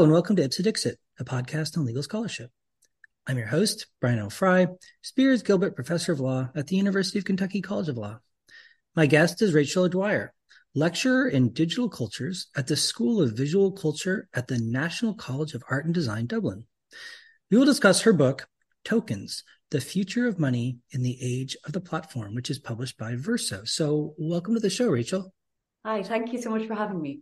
And welcome to Ipse Dixit, a podcast on legal scholarship. I'm your host, Brian L. Frye, Spears Gilbert Professor of Law at the University of Kentucky College of Law. My guest is Rachel O'Dwyer, lecturer in digital cultures at the School of Visual Culture at the National College of Art and Design, Dublin. We will discuss her book, Tokens The Future of Money in the Age of the Platform, which is published by Verso. So, welcome to the show, Rachel. Hi, thank you so much for having me.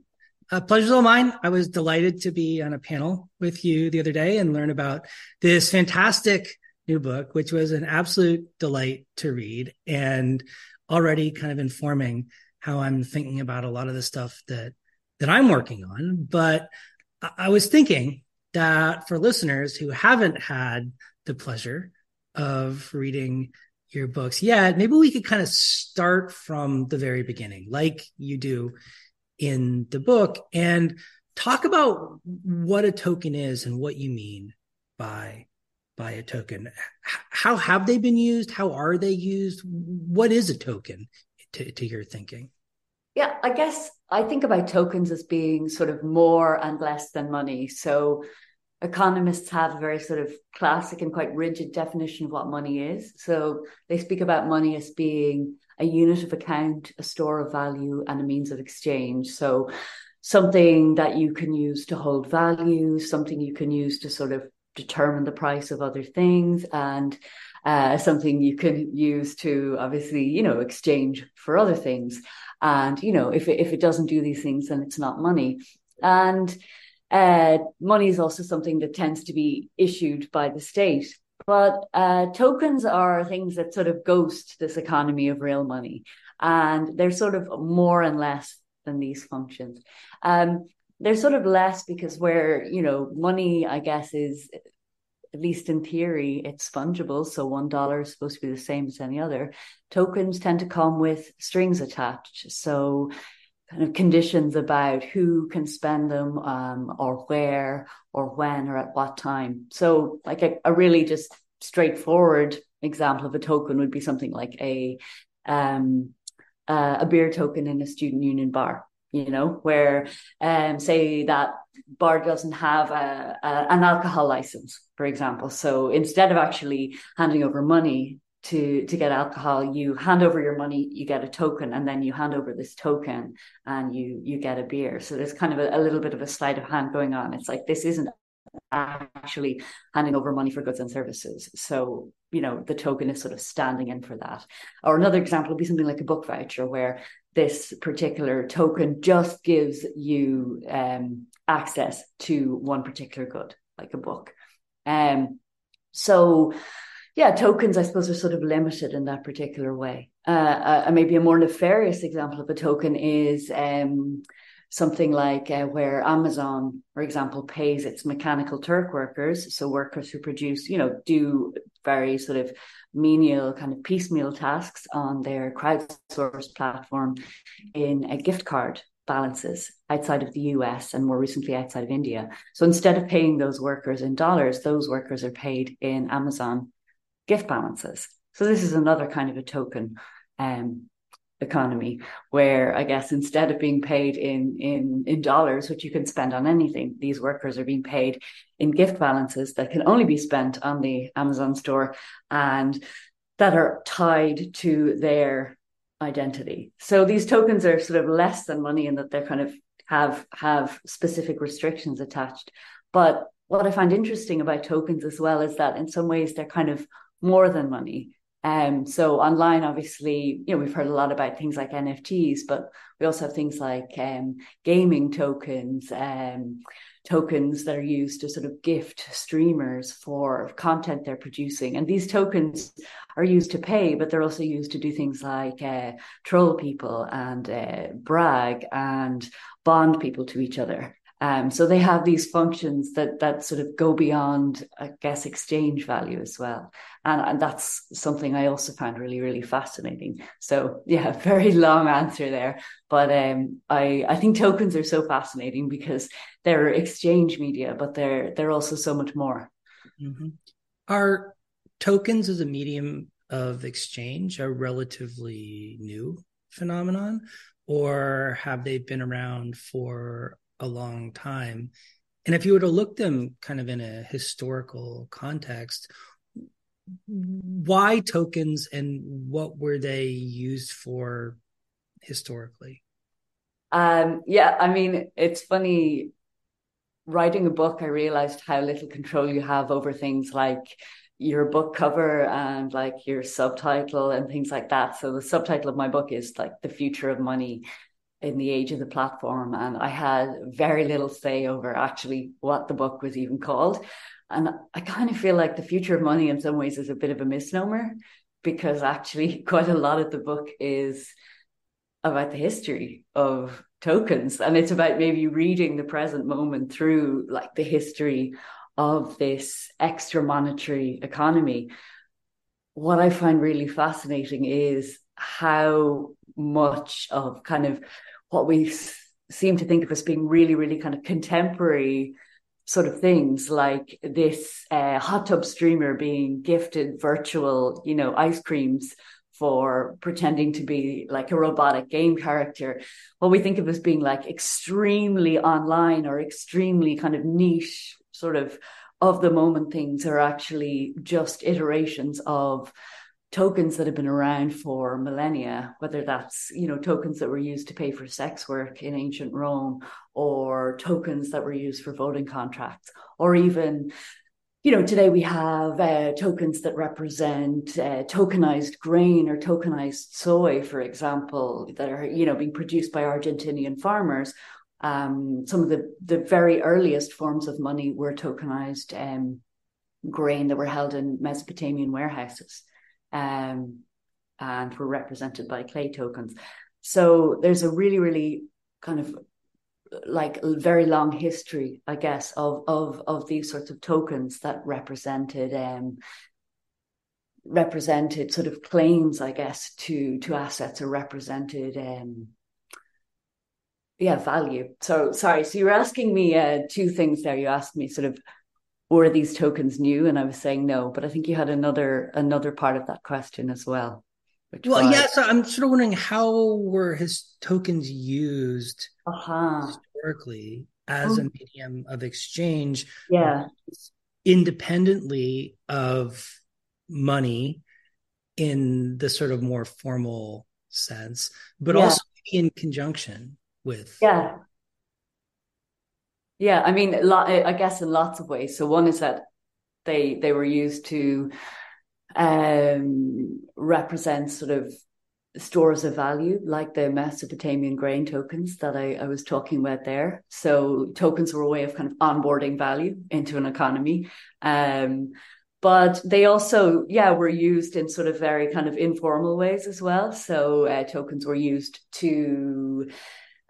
Uh, pleasure's all mine. I was delighted to be on a panel with you the other day and learn about this fantastic new book, which was an absolute delight to read and already kind of informing how I'm thinking about a lot of the stuff that that I'm working on. But I was thinking that for listeners who haven't had the pleasure of reading your books yet, maybe we could kind of start from the very beginning, like you do in the book. And talk about what a token is and what you mean by by a token. How have they been used? How are they used? What is a token to, to your thinking? Yeah i guess i think about tokens as being sort of more and less than money. So economists have a very sort of classic and quite rigid definition of what money is. So they speak about money as being a unit of account, a store of value, and a means of exchange. So something that you can use to hold value, something you can use to sort of determine the price of other things, and uh, something you can use to obviously, you know, exchange for other things. And you know, if it, if it doesn't do these things, then it's not money. And uh, money is also something that tends to be issued by the state. But uh, tokens are things that sort of ghost this economy of real money, and they're sort of more and less than these functions. Um, they're sort of less because where you know money, I guess, is at least in theory, it's fungible. So one dollar is supposed to be the same as any other. Tokens tend to come with strings attached. So kind of conditions about who can spend them um, or where or when or at what time. So, like a, a, really just straightforward example of a token would be something like a um, uh, a beer token in a student union bar. You know, where um, say that bar doesn't have a, a, an alcohol license, for example. So instead of actually handing over money to to get alcohol you hand over your money you get a token and then you hand over this token and you you get a beer. So there's kind of a, a little bit of a sleight of hand going on. It's like this isn't actually handing over money for goods and services. So you know the token is sort of standing in for that. Or another example would be something like a book voucher where this particular token just gives you um, access to one particular good like a book. Um so yeah, tokens, I suppose, are sort of limited in that particular way. Uh, uh, maybe a more nefarious example of a token is um, something like uh, where Amazon, for example, pays its mechanical Turk workers, so workers who produce, you know, do very sort of menial kind of piecemeal tasks on their crowdsourced platform in a gift card balances outside of the US and more recently outside of India. So instead of paying those workers in dollars, those workers are paid in Amazon gift balances. So this is another kind of a token um, economy where I guess instead of being paid in in in dollars, which you can spend on anything, these workers are being paid in gift balances that can only be spent on the Amazon store and that are tied to their identity. So these tokens are sort of less than money in that they're kind of have have specific restrictions attached. But what I find interesting about tokens as well is that in some ways they're kind of more than money. Um, so online, obviously, you know, we've heard a lot about things like NFTs, but we also have things like um, gaming tokens, um, tokens that are used to sort of gift streamers for content they're producing. And these tokens are used to pay, but they're also used to do things like uh, troll people and uh, brag and bond people to each other. Um, so they have these functions that that sort of go beyond, I guess, exchange value as well, and, and that's something I also found really really fascinating. So yeah, very long answer there, but um, I I think tokens are so fascinating because they're exchange media, but they're they're also so much more. Mm-hmm. Are tokens as a medium of exchange a relatively new phenomenon, or have they been around for a long time. and if you were to look them kind of in a historical context, why tokens and what were they used for historically? Um, yeah, I mean, it's funny. Writing a book, I realized how little control you have over things like your book cover and like your subtitle and things like that. So the subtitle of my book is like the future of money in the age of the platform. And I had very little say over actually what the book was even called. And I kind of feel like the future of money in some ways is a bit of a misnomer because actually quite a lot of the book is about the history of tokens and it's about maybe reading the present moment through like the history of this extra monetary economy what i find really fascinating is how much of kind of what we seem to think of as being really really kind of contemporary sort of things like this uh, hot tub streamer being gifted virtual you know ice creams for pretending to be like a robotic game character. What we think of as being like extremely online or extremely kind of niche sort of of the moment things are actually just iterations of tokens that have been around for millennia whether that's you know tokens that were used to pay for sex work in ancient rome or tokens that were used for voting contracts or even you know, today we have uh, tokens that represent uh, tokenized grain or tokenized soy, for example, that are, you know, being produced by Argentinian farmers. Um, some of the, the very earliest forms of money were tokenized um, grain that were held in Mesopotamian warehouses um, and were represented by clay tokens. So there's a really, really kind of like very long history, I guess, of of of these sorts of tokens that represented um, represented sort of claims, I guess, to to assets or represented um, yeah value. So sorry, so you were asking me uh, two things there. You asked me sort of were these tokens new, and I was saying no, but I think you had another another part of that question as well. well, was... yeah. So I'm sort of wondering how were his tokens used uh-huh. historically as oh. a medium of exchange yeah independently of money in the sort of more formal sense but yeah. also in conjunction with yeah yeah i mean i guess in lots of ways so one is that they they were used to um represent sort of stores of value like the Mesopotamian grain tokens that I, I, was talking about there. So tokens were a way of kind of onboarding value into an economy. Um, but they also, yeah, were used in sort of very kind of informal ways as well. So uh, tokens were used to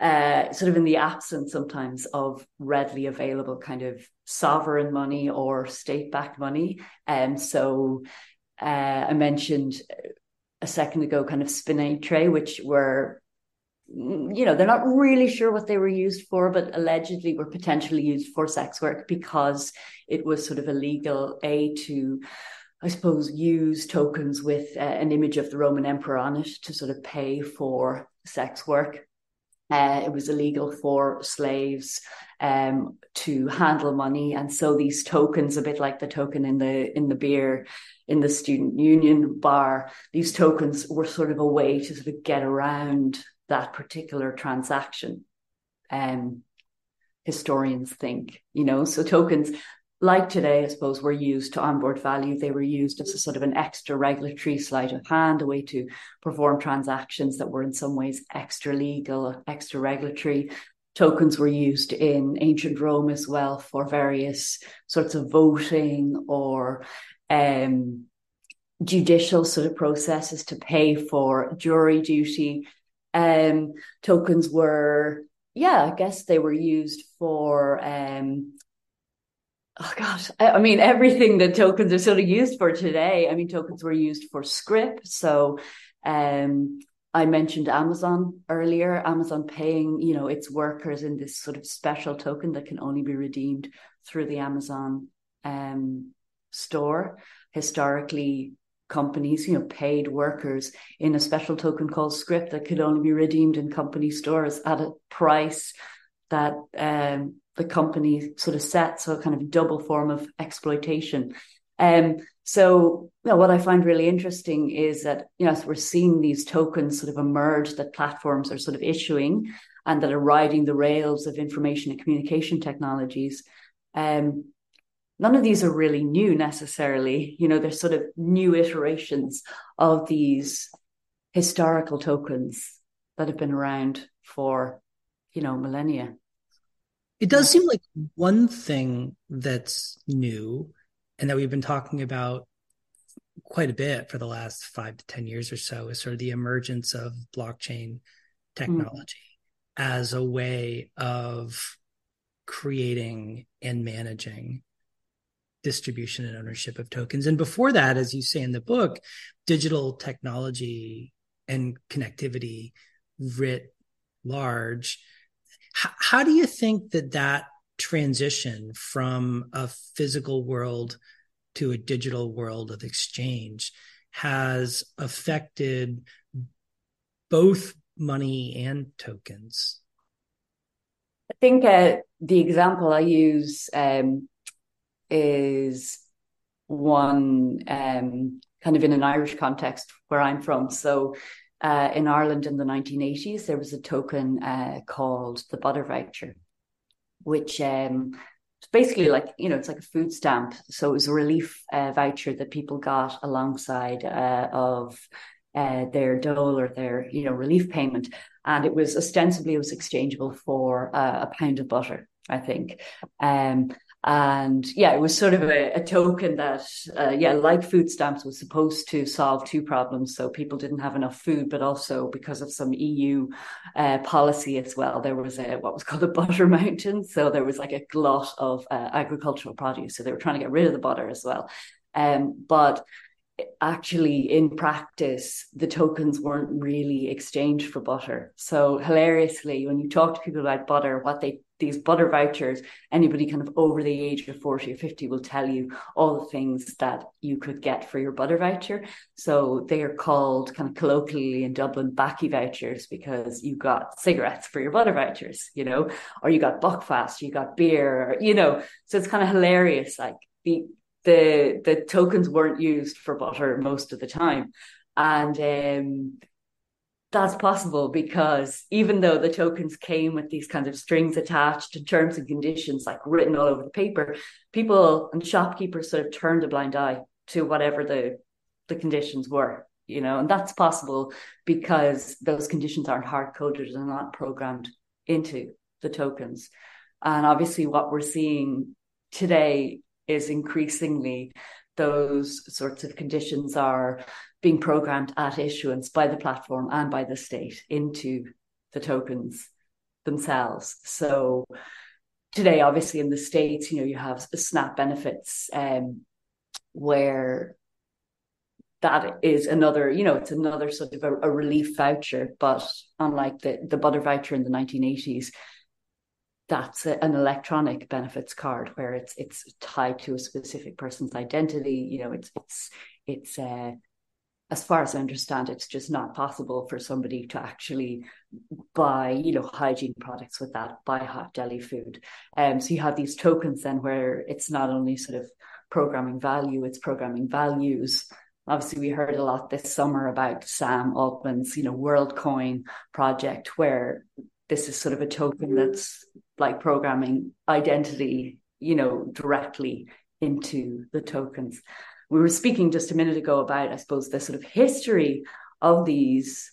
uh, sort of in the absence sometimes of readily available kind of sovereign money or state backed money. And so uh, I mentioned a second ago kind of Spintriae, which were you know they're not really sure what they were used for but allegedly were potentially used for sex work because it was sort of illegal a to i suppose use tokens with uh, an image of the roman emperor on it to sort of pay for sex work uh, it was illegal for slaves um, to handle money and so these tokens a bit like the token in the in the beer in the student union bar, these tokens were sort of a way to sort of get around that particular transaction. Um, historians think, you know, so tokens like today, I suppose, were used to onboard value. They were used as a sort of an extra regulatory sleight of hand, a way to perform transactions that were in some ways extra legal, extra regulatory. Tokens were used in ancient Rome as well for various sorts of voting or um, judicial sort of processes to pay for jury duty. Um, tokens were, yeah, I guess they were used for, um, oh gosh, I, mean, everything that tokens are sort of used for today. I mean, tokens were used for scrip. So, um, I mentioned Amazon earlier, Amazon paying, you know, its workers in this sort of special token that can only be redeemed through the Amazon um, store. Historically, companies, you know, paid workers in a special token called scrip that could only be redeemed in company stores at a price that um, the company sort of set. So, kind of double form of exploitation. Um, so, you know, what I find really interesting is that, you know, as we're seeing these tokens sort of emerge that platforms are sort of issuing and that are riding the rails of information and communication technologies, um, none of these are really new necessarily. You know, they're sort of new iterations of these historical tokens that have been around for, you know, millennia. It does seem like one thing that's new and that we've been talking about quite a bit for the last five to 10 years or so is sort of the emergence of blockchain technology mm. as a way of creating and managing distribution and ownership of tokens. And before that, as you say in the book, digital technology and connectivity writ large. H- how do you think that that transition from a physical world to a digital world of exchange has affected both money and tokens? I think uh, the example I use um, is one um, kind of in an Irish context where I'm from. So, uh, in Ireland in the 1980s, there was a token uh, called the butter voucher, which um, it's basically like you know it's like a food stamp. So it was a relief uh, voucher that people got alongside uh, of uh, their dole or their you know relief payment, and it was ostensibly it was exchangeable for uh, a pound of butter, I think. Um, and yeah, it was sort of a, a token that, uh, yeah, like food stamps was supposed to solve two problems. So people didn't have enough food, but also because of some EU uh, policy as well, there was a, what was called a butter mountain. So there was like a glut of uh, agricultural produce. So they were trying to get rid of the butter as well. Um, but actually in practice the tokens weren't really exchanged for butter so hilariously when you talk to people about butter what they these butter vouchers anybody kind of over the age of 40 or 50 will tell you all the things that you could get for your butter voucher. So they are called kind of colloquially in dublin backy vouchers because you got cigarettes for your butter vouchers you know or you got buckfast you got beer or, you know so it's kind of hilarious. Like the the the tokens weren't used for butter most of the time, and um, that's possible because even though the tokens came with these kinds of strings attached and terms and conditions like written all over the paper, people and shopkeepers sort of turned a blind eye to whatever the the conditions were you know and that's possible because those conditions aren't hard coded and not programmed into the tokens. And obviously what we're seeing today is increasingly those sorts of conditions are being programmed at issuance by the platform and by the state into the tokens themselves. So today, obviously, in the states, you know, you have SNAP benefits, um, where that is another, you know, it's another sort of a, a relief voucher. But unlike the the butter voucher in the 1980s, that's a, an electronic benefits card where it's it's tied to a specific person's identity. You know, it's it's it's uh, as far as I understand, it's just not possible for somebody to actually buy, you know, hygiene products with that, buy hot deli food. Um, so you have these tokens then where it's not only sort of programming value, it's programming values. Obviously, we heard a lot this summer about Sam Altman's, you know, WorldCoin project, where this is sort of a token that's like programming identity, you know, directly into the tokens. We were speaking just a minute ago about, I suppose, the sort of history of these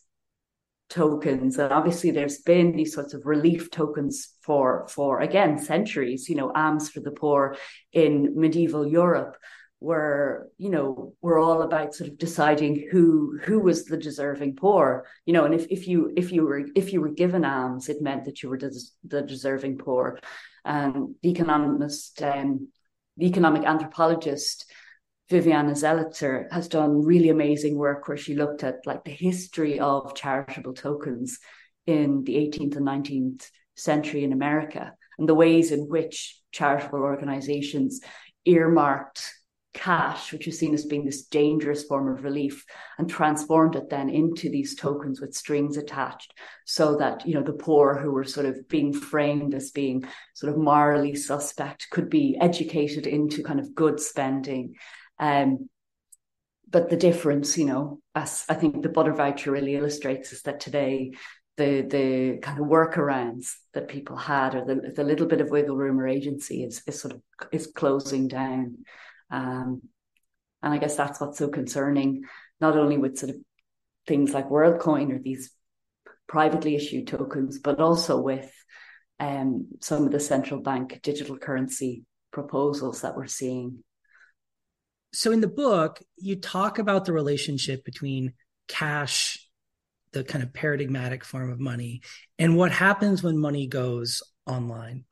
tokens. And obviously there's been these sorts of relief tokens for for again centuries. You know alms for the poor in medieval europe were you know were all about sort of deciding who who was the deserving poor. You know and if, if you if you were if you were given alms it meant that you were des- the deserving poor. And the economist um, the economic anthropologist Viviana Zelizer has done really amazing work where she looked at like the history of charitable tokens in the 18th and 19th century in America and the ways in which charitable organizations earmarked cash, which was seen as being this dangerous form of relief, and transformed it then into these tokens with strings attached, so that you know the poor who were sort of being framed as being sort of morally suspect could be educated into kind of good spending. Um, but the difference, you know, as I think the butter voucher really illustrates, is that today the the kind of workarounds that people had or the, the little bit of wiggle room or agency is, is sort of is closing down um, and I guess that's what's so concerning, not only with sort of things like WorldCoin or these privately issued tokens, but also with um, some of the central bank digital currency proposals that we're seeing. So, in the book, you talk about the relationship between cash, the kind of paradigmatic form of money, and what happens when money goes online,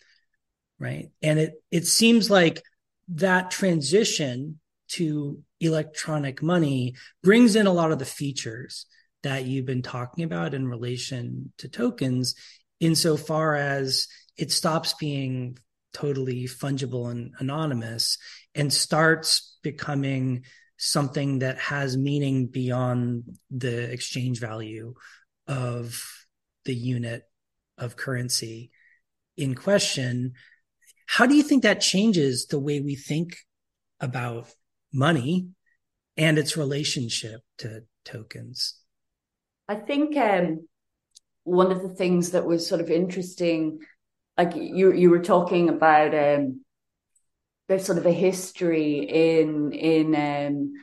right? And it it seems like that transition to electronic money brings in a lot of the features that you've been talking about in relation to tokens insofar as it stops being totally fungible and anonymous and starts becoming something that has meaning beyond the exchange value of the unit of currency in question how do you think that changes the way we think about money and its relationship to tokens? I think um, one of the things that was sort of interesting, like you you were talking about, um, there's sort of a history in in um,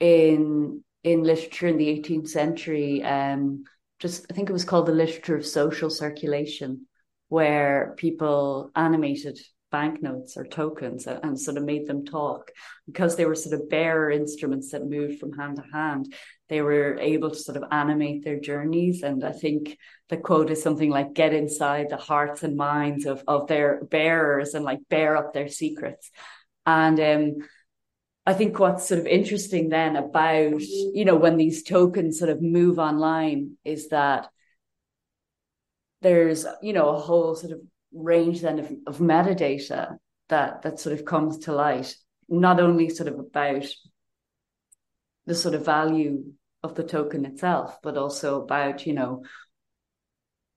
in in literature in the 18th century. Um, just I think it was called the literature of social circulation, where people animated banknotes or tokens and, and, sort of made them talk. Because they were sort of bearer instruments that moved from hand to hand they were able to sort of animate their journeys. And i think the quote is something like get inside the hearts and minds of, of their bearers and like bear up their secrets. And um I think what's sort of interesting then about, you know, when these tokens sort of move online is that there's you know a whole sort of range then of, of metadata that that sort of comes to light not only sort of about the sort of value of the token itself but also about you know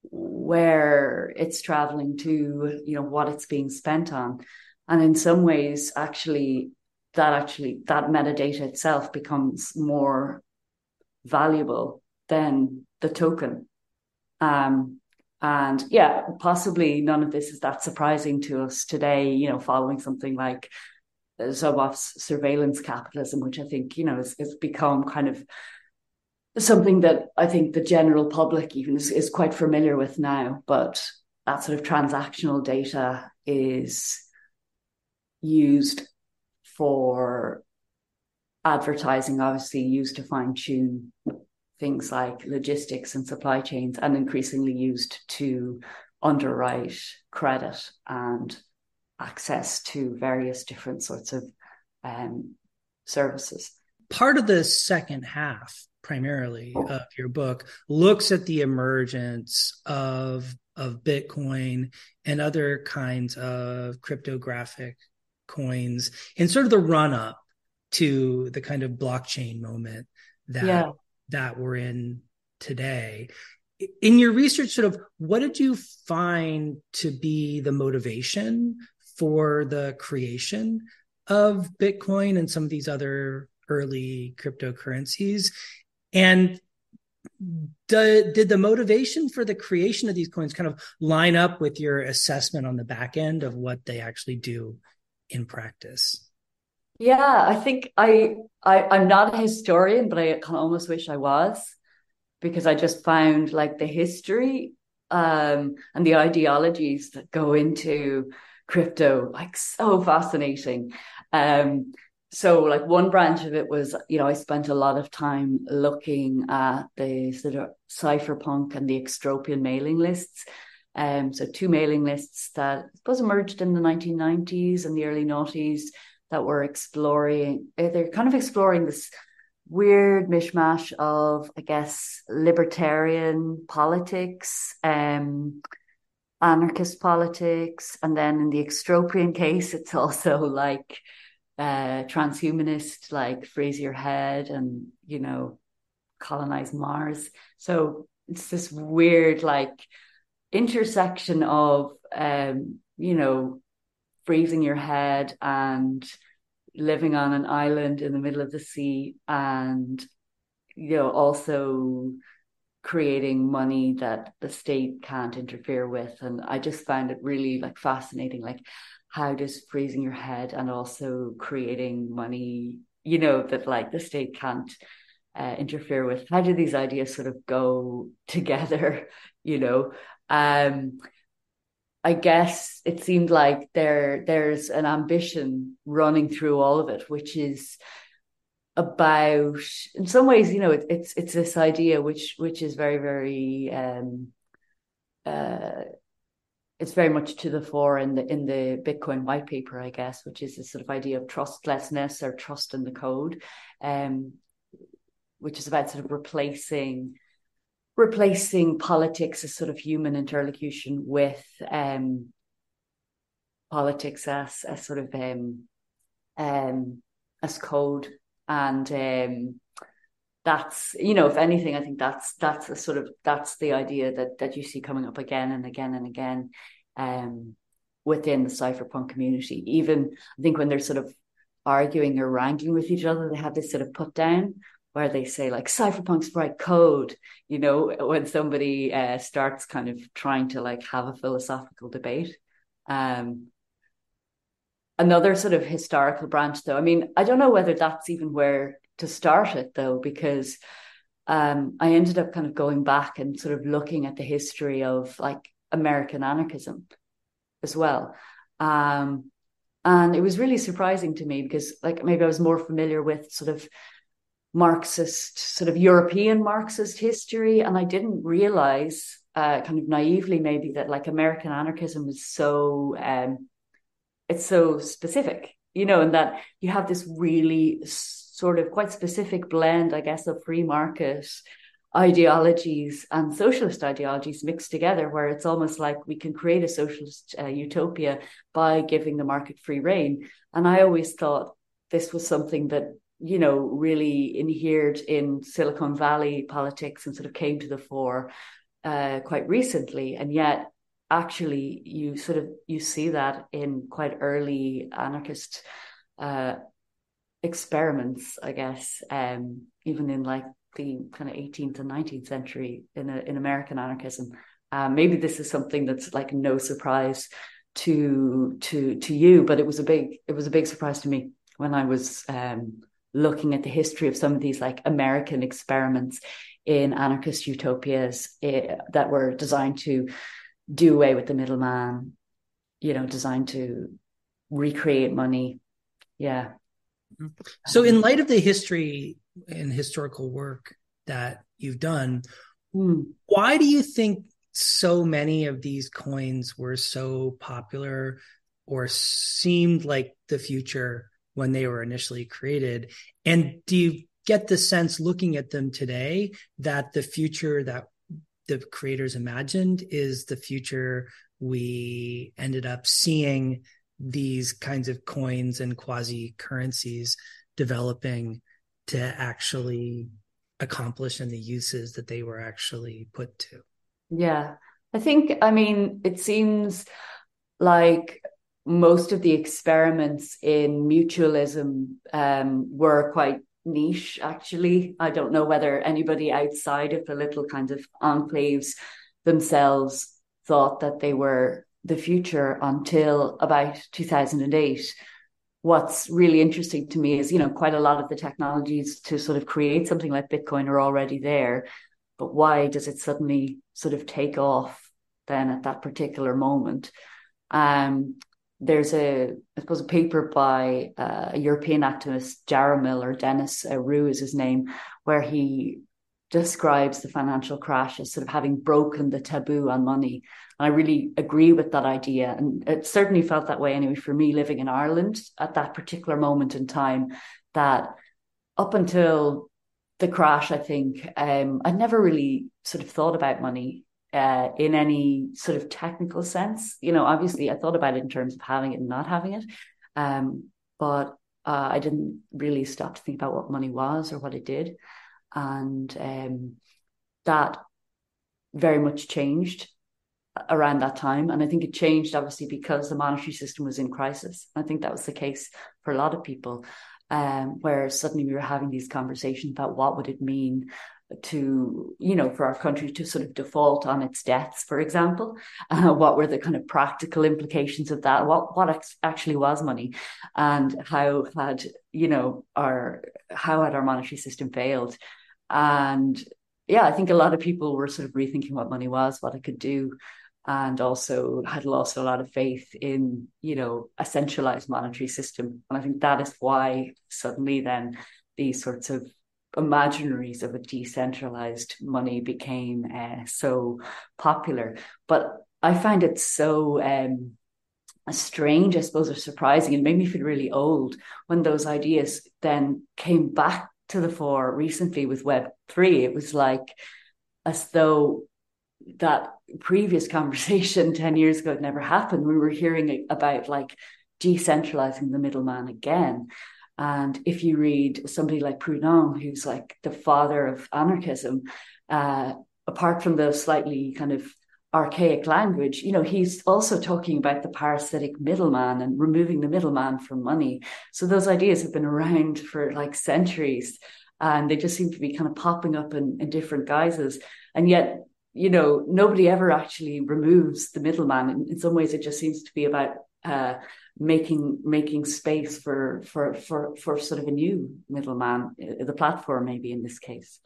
where it's traveling to you know what it's being spent on. And in some ways actually that actually that metadata itself becomes more valuable than the token. Um and yeah, possibly none of this is that surprising to us today, you know, following something like Zuboff's surveillance capitalism, which I think, you know, has, has become kind of something that I think the general public even is, is quite familiar with now. But that sort of transactional data is used for advertising, obviously used to fine tune things like logistics and supply chains and increasingly used to underwrite credit and access to various different sorts of um, services. Part of the second half, primarily of your book, looks at the emergence of of Bitcoin and other kinds of cryptographic coins and sort of the run up to the kind of blockchain moment that yeah that we're in today. In your research, sort of what did you find to be the motivation for the creation of Bitcoin and some of these other early cryptocurrencies? And did, did the motivation for the creation of these coins kind of line up with your assessment on the back end of what they actually do in practice? Yeah, I think I, I I'm not a historian, but I kind of almost wish I was because I just found like the history um, and the ideologies that go into crypto like so fascinating. Um, so like one branch of it was, you know, I spent a lot of time looking at the sort of cypherpunk and the extropian mailing lists. Um, so two mailing lists that I suppose emerged in the 1990s and the early noughties that were exploring, eh, they're kind of exploring this weird mishmash of, I guess, libertarian politics, um, anarchist politics, and then in the extropian case, it's also like uh, transhumanist like freeze your head and you know colonize Mars. So it's this weird like intersection of um, you know freezing your head and living on an island in the middle of the sea and you know also creating money that the state can't interfere with. And i just found it really like fascinating like how does freezing your head and also creating money you know that like the state can't uh, interfere with how do these ideas sort of go together you know? Um I guess it seemed like there there's an ambition running through all of it, which is about in some ways, you know, it, it's it's this idea which which is very very um, uh, it's very much to the fore in the in the Bitcoin white paper, I guess, which is this sort of idea of trustlessness or trust in the code, um, which is about sort of replacing replacing politics as sort of human interlocution with um, politics as as sort of um, um, as code. And um, that's you know if anything i think that's that's a sort of that's the idea that that you see coming up again and again and again um, within the cypherpunk community. Even i think when they're sort of arguing or wrangling with each other they have this sort of put down where they say like cypherpunks write code you know when somebody uh, starts kind of trying to like have a philosophical debate. Um another sort of historical branch though i mean i don't know whether that's even where to start it though because um i ended up kind of going back and sort of looking at the history of like american anarchism as well. Um and it was really surprising to me because like maybe i was more familiar with sort of Marxist, sort of European Marxist history. And I didn't realize, uh, kind of naively maybe, that like American anarchism is so, um, it's so specific, you know, and that you have this really sort of quite specific blend, I guess, of free market ideologies and socialist ideologies mixed together, where it's almost like we can create a socialist uh, utopia by giving the market free reign. And I always thought this was something that you know, really inhered in Silicon Valley politics and sort of came to the fore uh, quite recently. And yet, actually, you sort of you see that in quite early anarchist uh, experiments, I guess, um, even in like the kind of 18th and 19th century in a, in American anarchism. Um, maybe this is something that's like no surprise to to to you, but it was a big it was a big surprise to me when I was um, looking at the history of some of these like American experiments in anarchist utopias eh, that were designed to do away with the middleman, you know, designed to recreate money. Yeah. So, in light of the history and historical work that you've done, mm. why do you think so many of these coins were so popular or seemed like the future when they were initially created? And do you get the sense looking at them today that the future that the creators imagined is the future we ended up seeing these kinds of coins and quasi currencies developing to actually accomplish in the uses that they were actually put to? Yeah. I think, I mean, it seems like most of the experiments in mutualism um, were quite niche actually. I don't know whether anybody outside of the little kind of enclaves themselves thought that they were the future until about 2008 what's really interesting to me is you know quite a lot of the technologies to sort of create something like bitcoin are already there but why does it suddenly sort of take off then at that particular moment? Um, there's a, I suppose, a paper by uh, a European activist, Jaromil or Denis uh, Ru is his name, where he describes the financial crash as sort of having broken the taboo on money. And I really agree with that idea. And it certainly felt that way anyway for me living in Ireland at that particular moment in time, that up until the crash, I think, um, I'd never really sort of thought about money uh, in any sort of technical sense. You know, obviously, I thought about it in terms of having it and not having it, um, but uh, I didn't really stop to think about what money was or what it did. And um, that very much changed around that time. And I think it changed obviously because the monetary system was in crisis. I think that was the case for a lot of people, um, where suddenly we were having these conversations about what would it mean to you know for our country to sort of default on its debts for example. Uh, what were the kind of practical implications of that? What what actually was money? And how had you know our how had our monetary system failed? And yeah i think a lot of people were sort of rethinking what money was what it could do and also had lost a lot of faith in you know a centralized monetary system. And i think that is why suddenly then these sorts of imaginaries of a decentralized money became uh, so popular but i find it so um, strange i suppose or surprising and made me feel really old when those ideas then came back to the fore recently with web 3 it was like as though that previous conversation 10 years ago had never happened. We were hearing about like decentralizing the middleman again. And if you read somebody like Proudhon, who's like the father of anarchism, uh, apart from the slightly kind of archaic language, you know, he's also talking about the parasitic middleman and removing the middleman from money. So those ideas have been around for like centuries and they just seem to be kind of popping up in, in different guises. And yet you know, nobody ever actually removes the middleman. In, in some ways, it just seems to be about uh, making making space for for for for sort of a new middleman, uh, the platform, maybe in this case.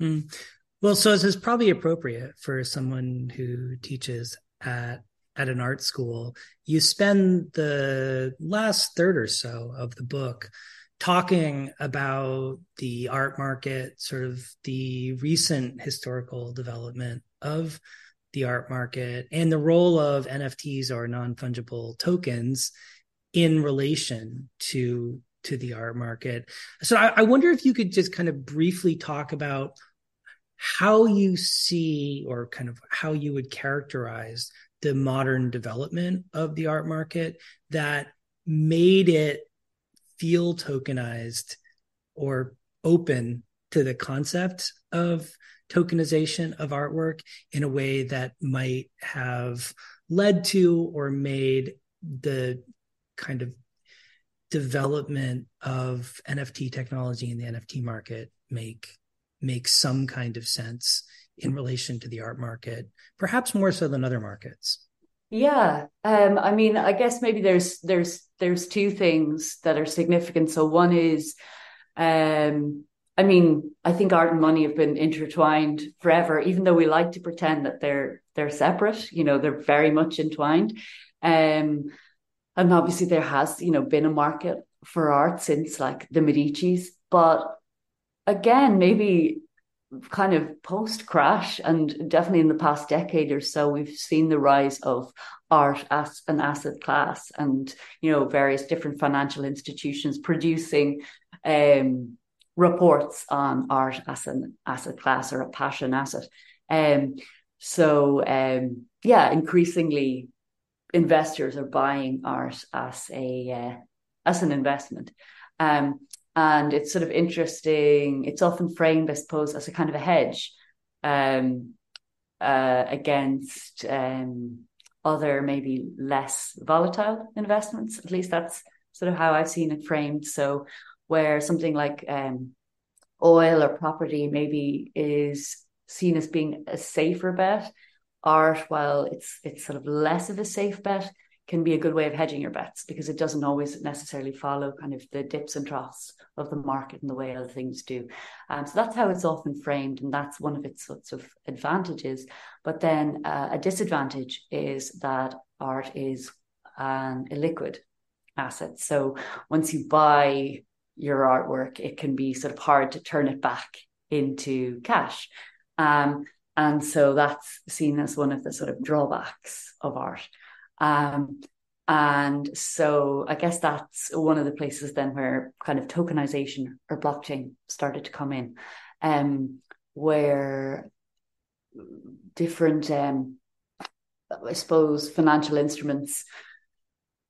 Mm. Well, so this is probably appropriate for someone who teaches at at an art school. You spend the last third or so of the book talking about the art market, sort of the recent historical development of the art market and the role of NFTs or non-fungible tokens in relation to to the art market. So I, I wonder if you could just kind of briefly talk about how you see or kind of how you would characterize the modern development of the art market that made it feel tokenized or open to the concept of tokenization of artwork in a way that might have led to or made the kind of development of NFT technology in the NFT market make make some kind of sense in relation to the art market, perhaps more so than other markets. Yeah, um, I mean, I guess maybe there's there's there's two things that are significant. So one is, um, I mean, I think art and money have been intertwined forever, even though we like to pretend that they're they're separate. You know, they're very much entwined. Um, and obviously there has, you know, been a market for art since like the Medici's, but again, maybe kind of post crash and definitely in the past decade or so we've seen the rise of art as an asset class and you know various different financial institutions producing um, reports on art as an asset class or a passion asset um, so um, yeah increasingly investors are buying art as a uh, as an investment um, and it's sort of interesting. It's often framed, I suppose, as a kind of a hedge um, uh, against um, other maybe less volatile investments. At least that's sort of how I've seen it framed. So where something like um, oil or property maybe is seen as being a safer bet, art, while it's it's sort of less of a safe bet, can be a good way of hedging your bets because it doesn't always necessarily follow kind of the dips and troughs of the market and the way other things do. Um, so that's how it's often framed, and that's one of its sorts of advantages. But then uh, a disadvantage is that art is an illiquid asset. So once you buy your artwork, it can be sort of hard to turn it back into cash. Um, and so that's seen as one of the sort of drawbacks of art. Um, and so I guess that's one of the places then where kind of tokenization or blockchain started to come in, um, where different, um, I suppose, financial instruments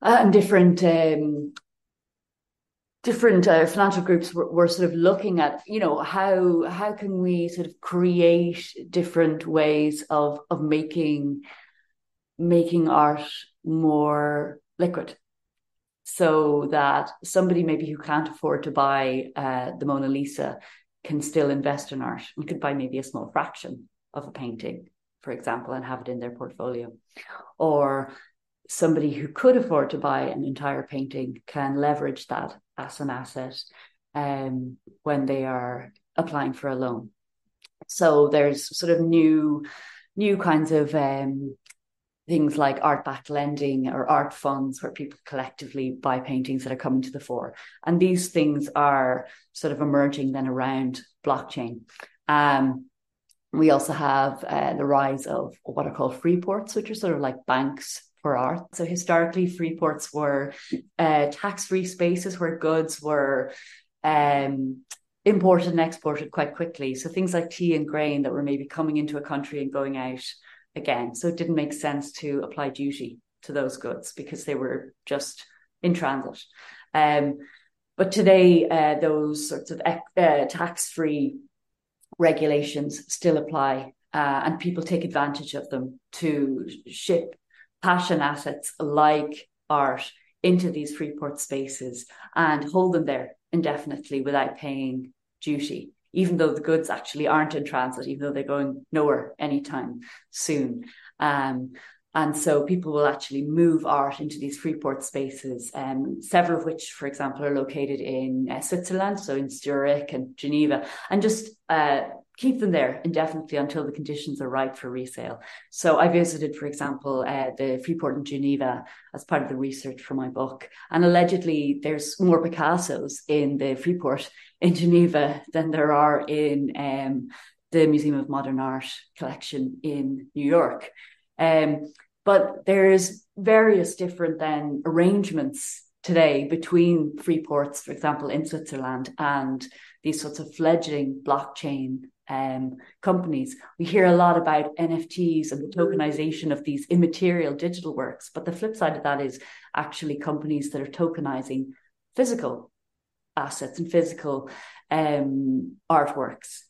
uh, and different um, different uh, financial groups were, were, sort of looking at you know how how can we sort of create different ways of of making making art more liquid so that somebody maybe who can't afford to buy uh, the Mona Lisa can still invest in art and could buy maybe a small fraction of a painting, for example, and have it in their portfolio. Or somebody who could afford to buy an entire painting can leverage that as an asset um, when they are applying for a loan. So there's sort of new new kinds of um, things like art backed lending or art funds where people collectively buy paintings that are coming to the fore. And these things are sort of emerging then around blockchain. Um, we also have uh, the rise of what are called free ports, which are sort of like banks for art. So historically, free ports were uh, tax free spaces where goods were um, imported and exported quite quickly. So things like tea and grain that were maybe coming into a country and going out again. So it didn't make sense to apply duty to those goods because they were just in transit. Um, but today, uh, those sorts of uh, tax free regulations still apply, uh, and people take advantage of them to ship passion assets like art into these free port spaces and hold them there indefinitely without paying duty even though the goods actually aren't in transit, even though they're going nowhere anytime soon. Um, and so people will actually move art into these free port spaces, um, several of which, for example, are located in uh, Switzerland, so in Zurich and Geneva, and just uh, keep them there indefinitely until the conditions are right for resale. So I visited, for example, uh, the Freeport in Geneva as part of the research for my book. And allegedly there's more Picassos in the Freeport in Geneva than there are in um, the Museum of Modern Art collection in New York. Um, but there's various different then arrangements today between free ports, for example, in Switzerland and these sorts of fledgling blockchain um, companies. We hear a lot about NFTs and the tokenization of these immaterial digital works, but the flip side of that is actually companies that are tokenizing physical assets and physical um, artworks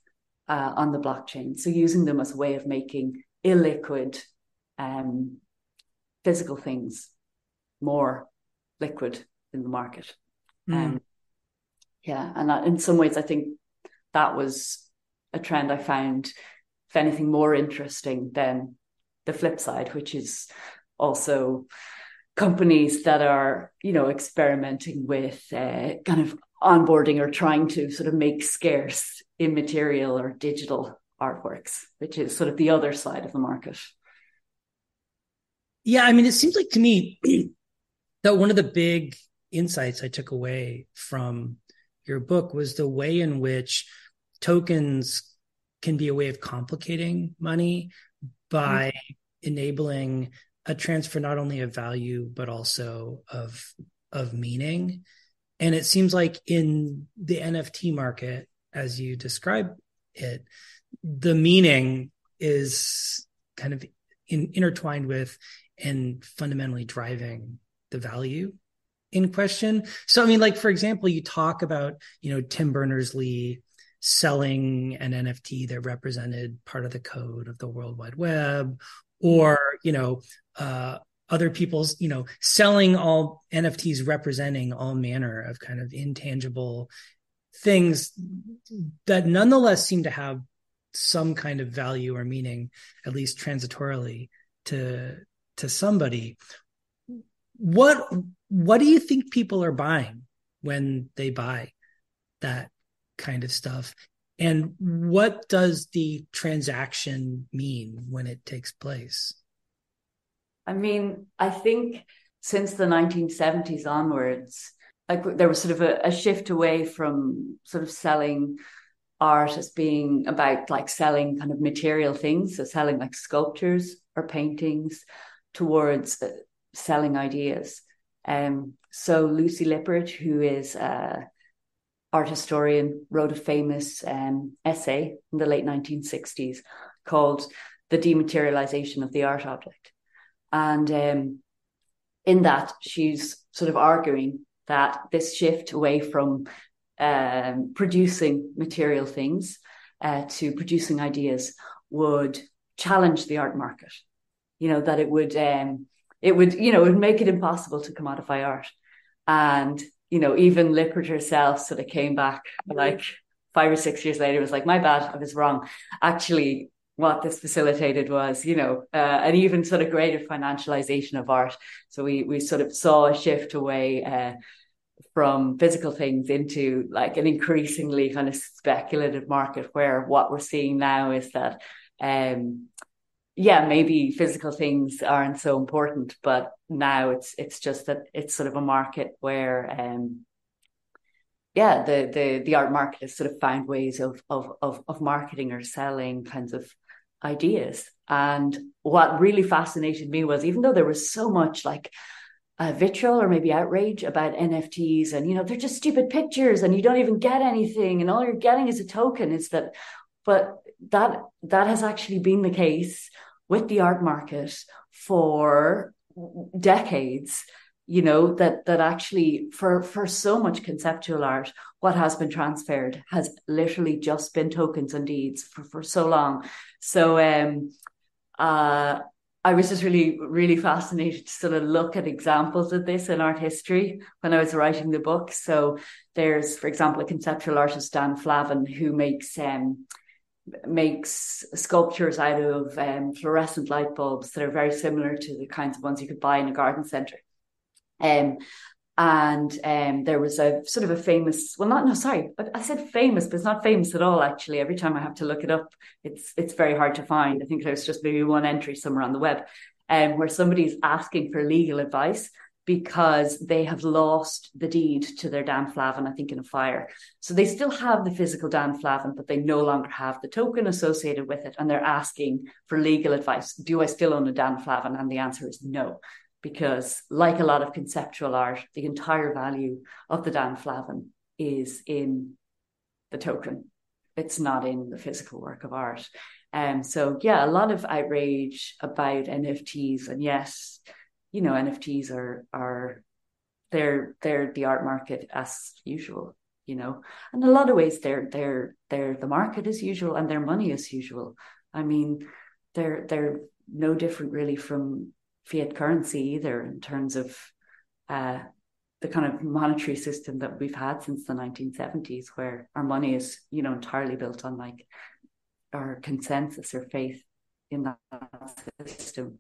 uh, on the blockchain. So using them as a way of making illiquid um, physical things more liquid in the market. Mm. Yeah, and in some ways, I think that was a trend I found, if anything, more interesting than the flip side, which is also companies that are, you know, experimenting with uh, kind of onboarding or trying to sort of make scarce immaterial or digital artworks, which is sort of the other side of the market. Yeah, I mean, it seems like to me that one of the big insights I took away from your book was the way in which tokens can be a way of complicating money by mm-hmm. enabling a transfer not only of value but also of of meaning and it seems like in the nft market as you describe it the meaning is kind of in, intertwined with and fundamentally driving the value in question so i mean like for example you talk about you know tim berners-lee selling an NFT that represented part of the code of the World Wide Web, or you know, uh, other people's, you know, selling all NFTs representing all manner of kind of intangible things that nonetheless seem to have some kind of value or meaning, at least transitorily, to to somebody. What what do you think people are buying when they buy that kind of stuff. And what does the transaction mean when it takes place? I mean, I think since the 1970s onwards, like there was sort of a, a shift away from sort of selling art as being about like selling kind of material things, so selling like sculptures or paintings, towards uh, selling ideas. Um, so Lucy Lippard, who is uh, art historian, wrote a famous um, essay in the late 1960s called The Dematerialization of the Art Object. And um, in that, she's sort of arguing that this shift away from um, producing material things uh, to producing ideas would challenge the art market. You know that it would um, it would you know it would make it impossible to commodify art, and you know even literature itself sort of came back like five or six years later was like my bad I was wrong. Actually, what this facilitated was, you know, uh, an even sort of greater financialization of art. So we we sort of saw a shift away uh, from physical things into like an increasingly kind of speculative market where what we're seeing now is that um yeah maybe physical things aren't so important but now it's it's just that it's sort of a market where um yeah the the the art market has sort of found ways of of of, of marketing or selling kinds of ideas. And what really fascinated me was even though there was so much like uh, vitriol or maybe outrage about NFTs and you know they're just stupid pictures and you don't even get anything and all you're getting is a token is that but that that has actually been the case with the art market for decades you know that that actually for for so much conceptual art what has been transferred has literally just been tokens and deeds for for so long so um uh I was just really, really fascinated to sort of look at examples of this in art history when I was writing the book. So there's, for example, a conceptual artist, Dan Flavin, who makes um, makes sculptures out of um, fluorescent light bulbs that are very similar to the kinds of ones you could buy in a garden centre. Um, and um, there was a sort of a famous well not no sorry i said famous but it's not famous at all actually every time i have to look it up it's it's very hard to find i think there's just maybe one entry somewhere on the web um, where somebody's asking for legal advice because they have lost the deed to their Dan Flavin, I think, in a fire. So they still have the physical Dan Flavin, but they no longer have the token associated with it. And they're asking for legal advice. Do I still own a Dan Flavin? And the answer is no because, like a lot of conceptual art, the entire value of the Dan Flavin is in the token. It's not in the physical work of art. And um, so, yeah, a lot of outrage about NFTs, and yes, you know, NFTs are are they're they're the art market as usual. You know, in a lot of ways, they're they're they're the market as usual, and their money as usual. I mean, they're they're no different really from fiat currency either in terms of uh, the kind of monetary system that we've had since the 1970s, where our money is, you know, entirely built on like our consensus or faith in that system.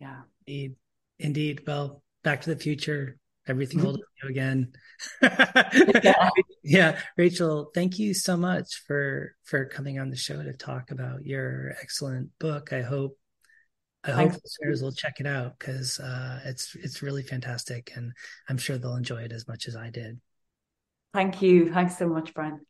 Yeah. Indeed. Indeed. Well, Back to the Future, everything will do again. yeah. yeah. Rachel, thank you so much for for coming on the show to talk about your excellent book. I hope I hope listeners will check it out because uh, it's it's really fantastic, and I'm sure they'll enjoy it as much as I did. Thank you. Thanks so much, Brian.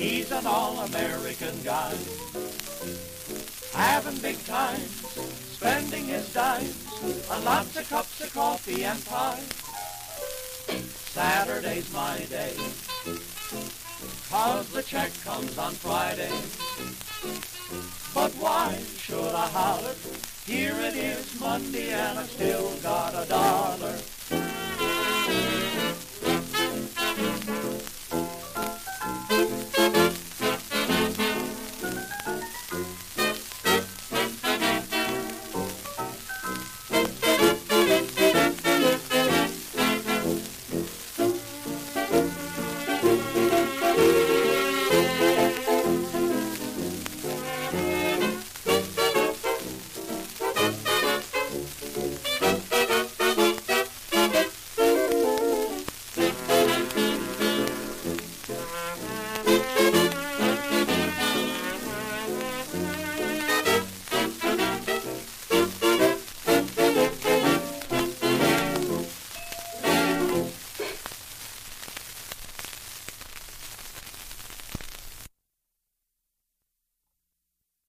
He's an all-American guy. Having big times, spending his dimes on lots of cups of coffee and pie. Saturday's my day, cause the check comes on Friday. But why should I holler? Here it is Monday and I've still got a dollar.